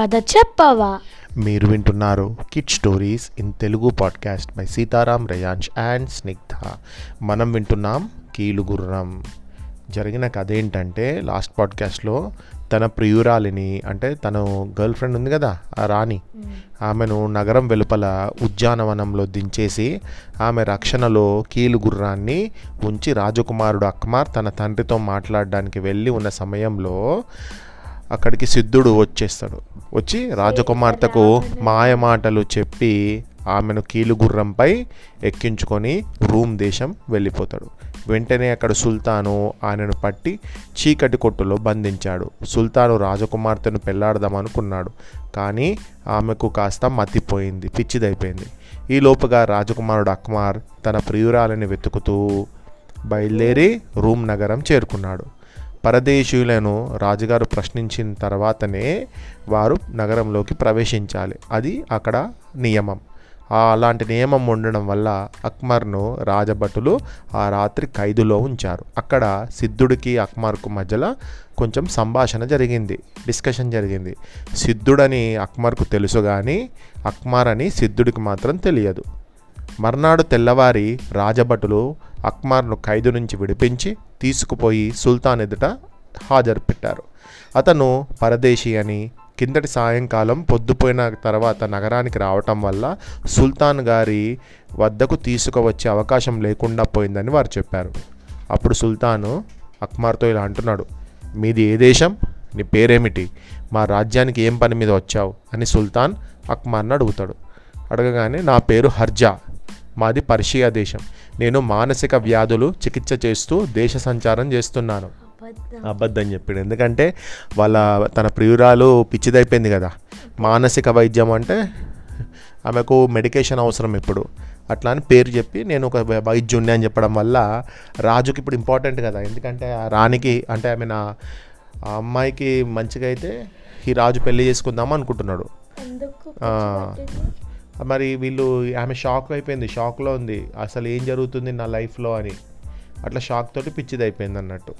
కథ చెప్పవా? మీరు వింటున్నారు kid stories in Telugu podcast by Sitaram Rayansh and Snigdha మనం వింటున్నాం కీలుగుర్రం. జరిగిన కథ ఏంటంటే లాస్ట్ పాడ్కాస్ట్లో తన ప్రియురాలిని అంటే తను గర్ల్ ఫ్రెండ్ ఉంది కదా ఆ రాణి ఆమెను నగరం వెలుపల ఉద్యానవనంలో దించేసి ఆమె రక్షణలో కీలుగుర్రాన్ని ఉంచి రాజకుమారుడు అక్మార్ తన తండ్రితో మాట్లాడడానికి వెళ్ళి ఉన్న సమయంలో అక్కడికి సిద్ధుడు వచ్చేస్తాడు. వచ్చి రాజకుమార్తెకు మాయమాటలు చెప్పి ఆమెను కీలుగుర్రంపై ఎక్కించుకొని రూమ్ దేశం వెళ్ళిపోతాడు. వెంటనే అక్కడ సుల్తాను ఆయనను పట్టి చీకటి కొట్టులో బంధించాడు. సుల్తాను రాజకుమార్తెను పెళ్ళాడదామనుకున్నాడు కానీ ఆమెకు కాస్త మతిపోయింది పిచ్చిదైపోయింది. ఈ లోపుగా రాజకుమారుడు అక్మార్ తన ప్రియురాలని వెతుకుతూ బయలుదేరి రూమ్ నగరం చేరుకున్నాడు. పరదేశీయులను రాజుగారు ప్రశ్నించిన తర్వాతనే వారు నగరంలోకి ప్రవేశించాలి. అది అక్కడ నియమం. అలాంటి నియమం ఉండడం వల్ల అక్మర్ను రాజభటులు ఆ రాత్రి ఖైదులో ఉంచారు. అక్కడ సిద్ధుడికి అక్మర్కు మధ్యలో కొంచెం సంభాషణ జరిగింది డిస్కషన్ జరిగింది. సిద్ధుడని అక్మర్కు తెలుసు కానీ అక్మర్ అని సిద్ధుడికి మాత్రం తెలియదు. మర్నాడు తెల్లవారి రాజభటులు అక్మార్ను ఖైదు నుంచి విడిపించి తీసుకుపోయి సుల్తాన్ ఎదుట హాజరు పెట్టారు అతను పరదేశీ అని కిందటి సాయంకాలం పొద్దుపోయిన తర్వాత నగరానికి రావటం వల్ల సుల్తాన్ గారి వద్దకు తీసుకువచ్చే అవకాశం లేకుండా పోయిందని వారు చెప్పారు. అప్పుడు సుల్తాను అక్మార్తో ఇలా అంటున్నాడు మీది ఏ దేశం? నీ పేరేమిటి? మా రాజ్యానికి ఏం పని మీద వచ్చావు? అని సుల్తాన్ అక్మార్ని అడుగుతాడు. అడగగానే నా పేరు హర్జా. మాది పర్షియా దేశం. నేను మానసిక వ్యాధులు చికిత్స చేస్తూ దేశ సంచారం చేస్తున్నాను. అబద్ధం. చెప్పాడు. ఎందుకంటే వాళ్ళ తన ప్రియురాలు పిచ్చిదైపోయింది కదా. మానసిక వైద్యం అంటే ఆమెకు మెడికేషన్ అవసరం ఇప్పుడు అట్లా అని పేరు చెప్పి నేను ఒక వైద్యుణ్ణి అని చెప్పడం వల్ల రాజుకి ఇప్పుడు ఇంపార్టెంట్ కదా. ఎందుకంటే ఆ రాణికి అంటే ఆమె నా ఆ అమ్మాయికి మంచిగా అయితే ఈ రాజు పెళ్ళి చేసుకుందాం అనుకుంటున్నాడు. మరి వీళ్ళు ఆమె షాక్ అయిపోయింది షాక్లో ఉంది. అసలు ఏం జరుగుతుంది నా లైఫ్లో అని. అట్లా షాక్ తోటి పిచ్చిది అయిపోయింది అన్నట్టు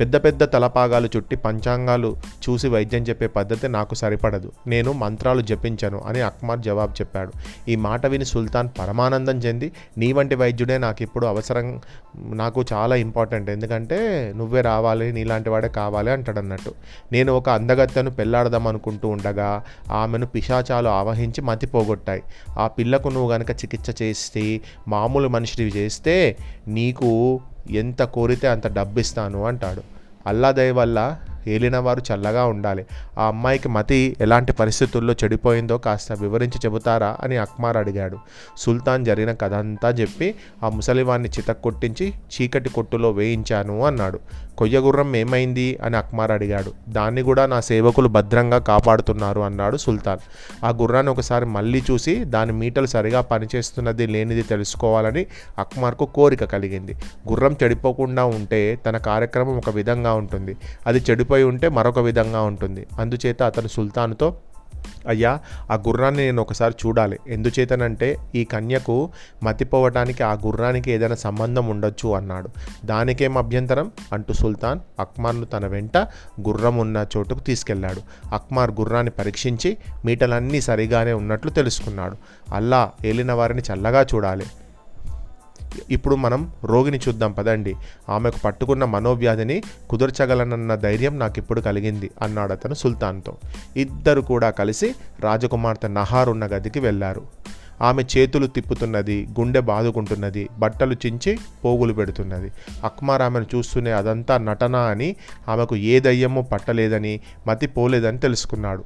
పెద్ద పెద్ద తలపాగాలు చుట్టి పంచాంగాలు చూసి వైద్యం చెప్పే పద్ధతి నాకు సరిపడదు. నేను మంత్రాలు జపించను అని అక్మార్ జవాబు చెప్పాడు. ఈ మాట విని సుల్తాన్ పరమానందం చెంది నీ వంటి వైద్యుడే నాకు ఇప్పుడు అవసరం నాకు చాలా ఇంపార్టెంట్. ఎందుకంటే నువ్వే రావాలి నీలాంటి వాడే కావాలి అంటాడు అన్నట్టు నేను ఒక అందగత్తెను పెళ్ళాడదాం అనుకుంటూ ఉండగా ఆమెను పిశాచాలు ఆవహించి మతి పోగొట్టాయి. ఆ పిల్లకు నువ్వు గనక చికిత్స చేస్తే మామూలు మనిషివి చేస్తే నీకు ఎంత కోరితే అంత డబ్బు ఇస్తాను అంటాడు. అల్లా దయ వల్ల ఏలినవారు చల్లగా ఉండాలి. ఆ అమ్మాయికి మతి ఎలాంటి పరిస్థితుల్లో చెడిపోయిందో కాస్త వివరించి చెబుతారా అని అక్మార్ అడిగాడు. సుల్తాన్ జరిగిన కథ అంతా చెప్పి ఆ ముసలివాన్ని చితక్కొట్టించి చీకటి కొట్టులో వేయించాను అన్నాడు. కొయ్యగుర్రం ఏమైంది అని అక్మార్ అడిగాడు. దాన్ని కూడా నా సేవకులు భద్రంగా కాపాడుతున్నారు అన్నాడు సుల్తాన్. ఆ గుర్రాన్ని ఒకసారి మళ్ళీ చూసి దాని మీటలు సరిగా పనిచేస్తున్నది లేనిది తెలుసుకోవాలని అక్మార్కు కోరిక కలిగింది. గుర్రం చెడిపోకుండా ఉంటే తన కార్యక్రమం ఒక విధంగా ఉంటుంది. అది చెడిపోయి ఉంటే మరొక విధంగా ఉంటుంది. అందుచేత అతను సుల్తాన్తో అయ్యా ఆ గుర్రాన్ని నేను ఒకసారి చూడాలి. ఎందుచేతనంటే ఈ కన్యకు మతిపోవటానికి ఆ గుర్రానికి ఏదైనా సంబంధం ఉండొచ్చు అన్నాడు. దానికేం అభ్యంతరం? అంటూ సుల్తాన్ అక్మార్ను తన వెంట గుర్రం ఉన్న చోటుకు తీసుకెళ్ళాడు అక్మార్ గుర్రాన్ని పరీక్షించి మీటలన్నీ సరిగానే ఉన్నట్లు తెలుసుకున్నాడు. అల్లా ఏలిన వారిని చల్లగా చూడాలి. ఇప్పుడు మనం రోగిని చూద్దాం పదండి. ఆమెకు పట్టుకున్న మనోవ్యాధిని కుదుర్చగలనన్న ధైర్యం నాకు ఇప్పుడు కలిగింది అన్నాడు అతను సుల్తాన్తో. ఇద్దరు కూడా కలిసి రాజకుమార్తె నహార్ ఉన్న గదికి వెళ్ళారు. ఆమె చేతులు తిప్పుతున్నది గుండె బాదుకుంటున్నది బట్టలు చించి పోగులు పెడుతున్నది. అక్మార్ ఆమెను చూస్తూనే అదంతా నటన అని ఆమెకు ఏ దయ్యమో పట్టలేదని మతి పోలేదని తెలుసుకున్నాడు.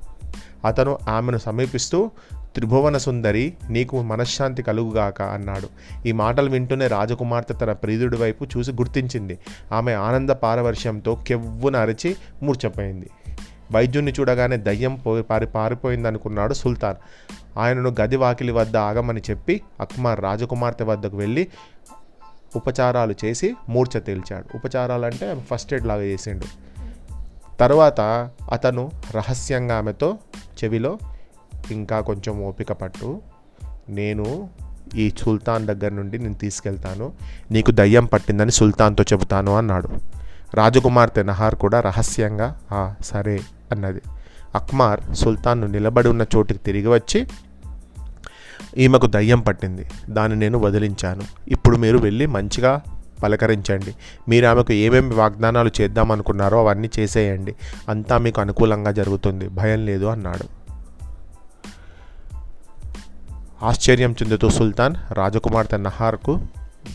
అతను ఆమెను సమీపిస్తూ త్రిభువన సుందరి నీకు మనశ్శాంతి కలుగుగాక అన్నాడు. ఈ మాటలు వింటూనే రాజకుమార్తె తన ప్రియుడి వైపు చూసి గుర్తించింది. ఆమె ఆనంద పారవర్షంతో కెవ్వున అరిచి మూర్చపోయింది వైద్యుణ్ణి చూడగానే దయ్యం పోయి పారి పారిపోయిందనుకున్నాడు సుల్తాన్. ఆయనను గది వాకిలి వద్ద ఆగమని చెప్పి అక్మార్ రాజకుమార్తె వద్దకు వెళ్ళి ఉపచారాలు చేసి మూర్ఛ తేల్చాడు. ఉపచారాలు అంటే ఫస్ట్ ఎయిడ్ లాగా చేసిండు. తర్వాత అతను రహస్యంగా ఆమెతో చెవిలో ఇంకా కొంచెం ఓపిక పట్టు. నేను ఈ సుల్తాన్ దగ్గర నుండి నేను తీసుకెళ్తాను. నీకు దయ్యం పట్టిందని సుల్తాన్తో చెబుతాను అన్నాడు. రాజకుమార్తె నహార్ కూడా రహస్యంగా "ఆ, సరే అన్నది. అక్మార్ సుల్తాన్ను నిలబడి ఉన్న చోటికి తిరిగి వచ్చి ఈమెకు దయ్యం పట్టింది. దాన్ని నేను వదిలించాను. ఇప్పుడు మీరు వెళ్ళి మంచిగా పలకరించండి. మీరు ఆమెకు ఏమేమి వాగ్దానాలు చేద్దామనుకున్నారో అవన్నీ చేసేయండి. అంతా మీకు అనుకూలంగా జరుగుతుంది. భయం లేదు అన్నాడు. ఆశ్చర్యం చెందుతూ సుల్తాన్ రాజకుమార్తె నహార్కు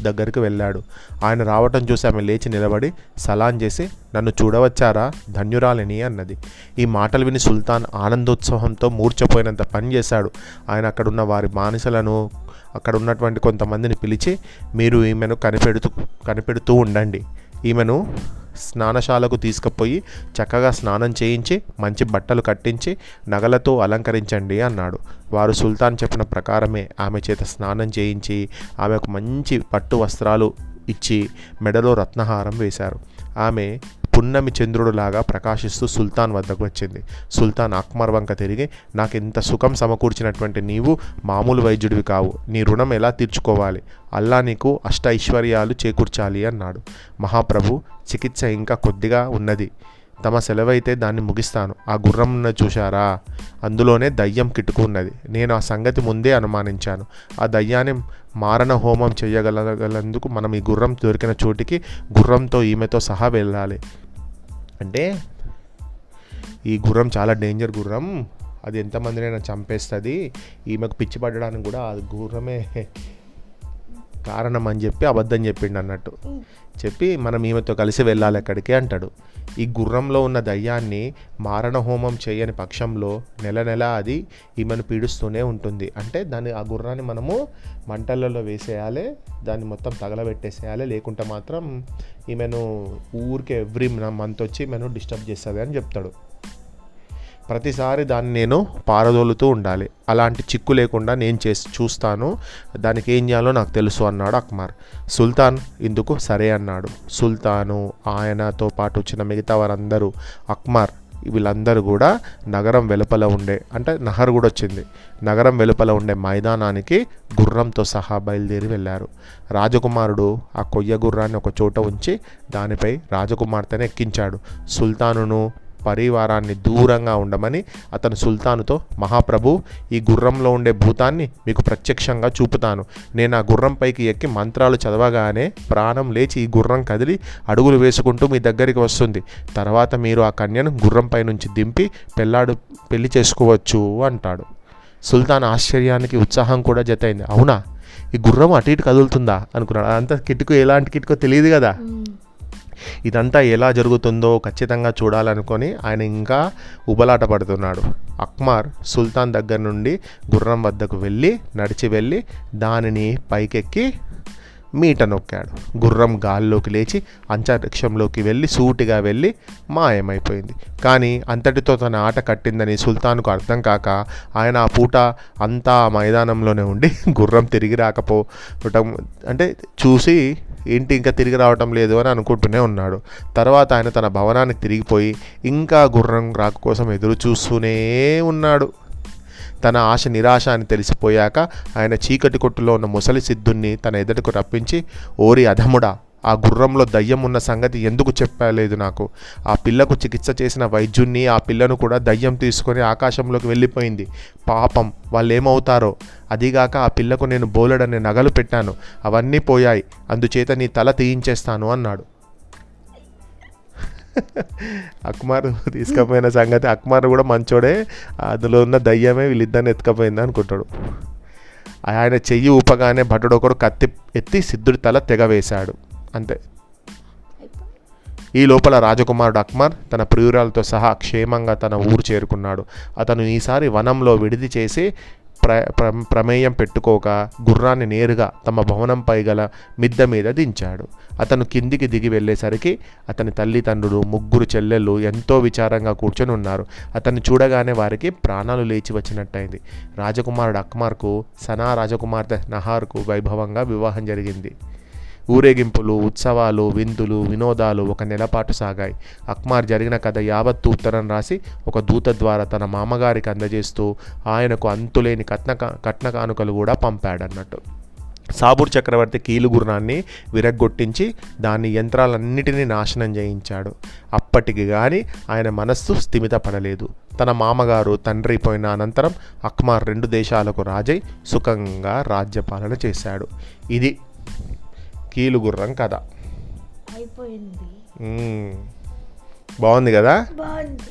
దగ్గరికి వెళ్ళాడు. ఆయన రావటం చూసి ఆమె లేచి నిలబడి సలాం చేసి నన్ను చూడవచ్చారా ధన్యురాలిని? అన్నది. ఈ మాటలు విని సుల్తాన్ ఆనందోత్సవంతో మూర్చపోయినంత పని చేశాడు. ఆయన అక్కడున్న వారి బానిసలను అక్కడ ఉన్నటువంటి కొంతమందిని పిలిచి మీరు ఈమెను కనిపెడుతూ కనిపెడుతూ ఉండండి. ఈమెను స్నానశాలకు తీసుకుపోయి చక్కగా స్నానం చేయించి మంచి బట్టలు కట్టించి నగలతో అలంకరించండి అన్నాడు. వారు సుల్తాన్ చెప్పిన ప్రకారమే ఆమె చేత స్నానం చేయించి ఆమెకు మంచి పట్టు వస్త్రాలు ఇచ్చి మెడలో రత్నహారం వేశారు. ఆమె పున్నమి చంద్రుడులాగా ప్రకాశిస్తూ సుల్తాన్ వద్దకు వచ్చింది. సుల్తాన్ అక్మర్ వంక తిరిగి నాకు ఇంత సుఖం సమకూర్చినటువంటి నీవు మామూలు వైద్యుడివి కావు. నీ రుణం ఎలా తీర్చుకోవాలి? అల్లా నీకు అష్ట ఐశ్వర్యాలు చేకూర్చాలి అన్నాడు. మహాప్రభు చికిత్స ఇంకా కొద్దిగా ఉన్నది. తమ సెలవైతే దాన్ని ముగిస్తాను. ఆ గుర్రం చూశారా? అందులోనే దయ్యం కిట్టుకున్నది నేను ఆ సంగతి ముందే అనుమానించాను. ఆ దయ్యాన్ని మారణ హోమం చేయగలగలందుకు మనం ఈ గుర్రం దొరికిన చోటికి గుర్రంతో ఈమెతో సహా వెళ్ళాలి. అంటే ఈ గుర్రం చాలా డేంజర్ గుర్రం. అది ఎంతమందినైనా చంపేస్తుంది. ఈమెకు పిచ్చి పడడానికి కూడా ఆ గుర్రమే కారణం అని చెప్పి అబద్ధం చెప్పిండు అన్నట్టు. చెప్పి మనం ఈమెతో కలిసి వెళ్ళాలి ఎక్కడికి అంటాడు. ఈ గుర్రంలో ఉన్న దయ్యాన్ని మారణ హోమం చేయని పక్షంలో నెల నెల అది ఈమెను పీడిస్తూనే ఉంటుంది. అంటే దాన్ని ఆ గుర్రాన్ని మనము మంటలలో వేసేయాలి దాన్ని మొత్తం తగలబెట్టేసేయాలి లేకుంటే మాత్రం ఈమెను ఊరికే ఎవ్రీ మంత్ వచ్చి ఈమెను డిస్టర్బ్ చేస్తుంది అని చెప్తాడు. ప్రతిసారి దాన్ని నేను పారదోలుతూ ఉండాలి. అలాంటి చిక్కు లేకుండా నేను చేసి చూస్తాను. దానికి ఏం చేయాలో నాకు తెలుసు అన్నాడు అక్మార్. సుల్తాన్ ఇందుకు సరే అన్నాడు. సుల్తాను ఆయనతో పాటు వచ్చిన మిగతా వారందరూ అక్మార్ వీళ్ళందరూ కూడా నగరం వెలుపల ఉండే అంటే నహర్ కూడా వచ్చింది. నగరం వెలుపల ఉండే మైదానానికి గుర్రంతో సహా బయలుదేరి వెళ్ళారు. రాజకుమారుడు ఆ కొయ్య గుర్రాన్ని ఒక చోట ఉంచి దానిపై రాజకుమార్తెను ఎక్కించాడు. సుల్తానును పరివారాన్ని దూరంగా ఉండమని అతను సుల్తానుతో మహాప్రభు ఈ గుర్రంలో ఉండే భూతాన్ని మీకు ప్రత్యక్షంగా చూపుతాను. నేను ఆ గుర్రం పైకి ఎక్కి మంత్రాలు చదవగానే ప్రాణం లేచి ఈ గుర్రం కదిలి అడుగులు వేసుకుంటూ మీ దగ్గరికి వస్తుంది. తర్వాత మీరు ఆ కన్యను గుర్రంపై నుంచి దింపి పెళ్ళాడు పెళ్ళి చేసుకోవచ్చు అంటాడు. సుల్తాన్ ఆశ్చర్యానికి ఉత్సాహం కూడా జతైంది. అవునా? ఈ గుర్రం అటు ఇటు కదులుతుందా? అనుకున్నాడు. అంత కిటుకు ఎలాంటి కిటుకో తెలియదు కదా. ఇదంతా ఎలా జరుగుతుందో ఖచ్చితంగా చూడాలనుకొని ఆయన ఇంకా ఉబలాట పడుతున్నాడు. అక్మార్ సుల్తాన్ దగ్గర నుండి గుర్రం వద్దకు వెళ్ళి నడిచి వెళ్ళి దానిని పైకెక్కి మీట నొక్కాడు. గుర్రం గాల్లోకి లేచి అంతరిక్షంలోకి వెళ్ళి సూటిగా వెళ్ళి మాయమైపోయింది. కానీ అంతటితో తన ఆట కట్టిందని సుల్తాన్కు అర్థం కాక ఆయన ఆ పూట అంతా ఆ మైదానంలోనే ఉండి గుర్రం తిరిగి రాకపోవటం అంటే చూసి ఇంటి ఇంకా తిరిగి రావటం లేదు అని అనుకుంటూనే ఉన్నాడు. తర్వాత ఆయన తన భవనానికి తిరిగిపోయి ఇంకా గుర్రం రాక కోసం ఎదురు చూస్తూనే ఉన్నాడు. తన ఆశ నిరాశ అని తెలిసిపోయాక ఆయన చీకటి కొట్టులో ఉన్న ముసలి సిద్ధుణ్ణి తన ఎదుటకు రప్పించి ఓరి అధముడా ఆ గుర్రంలో దయ్యం ఉన్న సంగతి ఎందుకు చెప్పలేదు నాకు? ఆ పిల్లకు చికిత్స చేసిన వైద్యుణ్ణి ఆ పిల్లను కూడా దయ్యం తీసుకొని ఆకాశంలోకి వెళ్ళిపోయింది. పాపం వాళ్ళు ఏమవుతారో అదిగాక ఆ పిల్లకు నేను బోలెడని నగలు పెట్టాను. అవన్నీ పోయాయి. అందుచేత నీ తల తీయించేస్తాను అన్నాడు. అక్మార్ తీసుకుపోయిన సంగతి అక్మార్ కూడా మంచోడే. అందులో ఉన్న దయ్యమే వీళ్ళిద్దరిని ఎత్తుకపోయింది అనుకుంటాడు. ఆయన చెయ్యి ఊపగానే భటుడు ఒకడు కత్తి ఎత్తి సిద్ధుడి తల తెగవేశాడు. అంతే. ఈ లోపల రాజకుమారుడు అక్మర్ తన ప్రియురాలతో సహా క్షేమంగా తన ఊరు చేరుకున్నాడు. అతను ఈసారి వనంలో విడిది చేసి ప్ర ప్ర ప్రమేయం పెట్టుకోక గుర్రాన్ని నేరుగా తమ భవనంపై గల మిద్దె మీద దించాడు. అతను కిందికి దిగి వెళ్ళేసరికి అతని తల్లిదండ్రులు ముగ్గురు చెల్లెళ్ళు ఎంతో విచారంగా కూర్చొని ఉన్నారు. అతన్ని చూడగానే వారికి ప్రాణాలు లేచి వచ్చినట్టయింది. రాజకుమారుడు అక్మార్కు సనా రాజకుమార్తె నహార్కు వైభవంగా వివాహం జరిగింది. ఊరేగింపులు ఉత్సవాలు విందులు వినోదాలు ఒక నెలపాటు సాగాయి. అక్మార్ జరిగిన కథ యావత్తు ఉత్తరం రాసి ఒక దూత ద్వారా తన మామగారికి అందజేస్తూ ఆయనకు అంతులేని కట్న కట్న కానుకలు కూడా పంపాడన్నట్టు. సాబూర్ చక్రవర్తి కీలుగుర్రాన్ని విరగ్గొట్టించి దాని యంత్రాలన్నిటినీ నాశనం చేయించాడు. అప్పటికి కానీ ఆయన మనస్సు స్థిమితపడలేదు. తన మామగారు తండ్రి పోయిన అనంతరం అక్మార్ రెండు దేశాలకు రాజై సుఖంగా రాజ్యపాలన చేశాడు. ఇది కీలుగుర్రం కథ. అయిపోయింది. బాగుంది కదా? బాగుంది.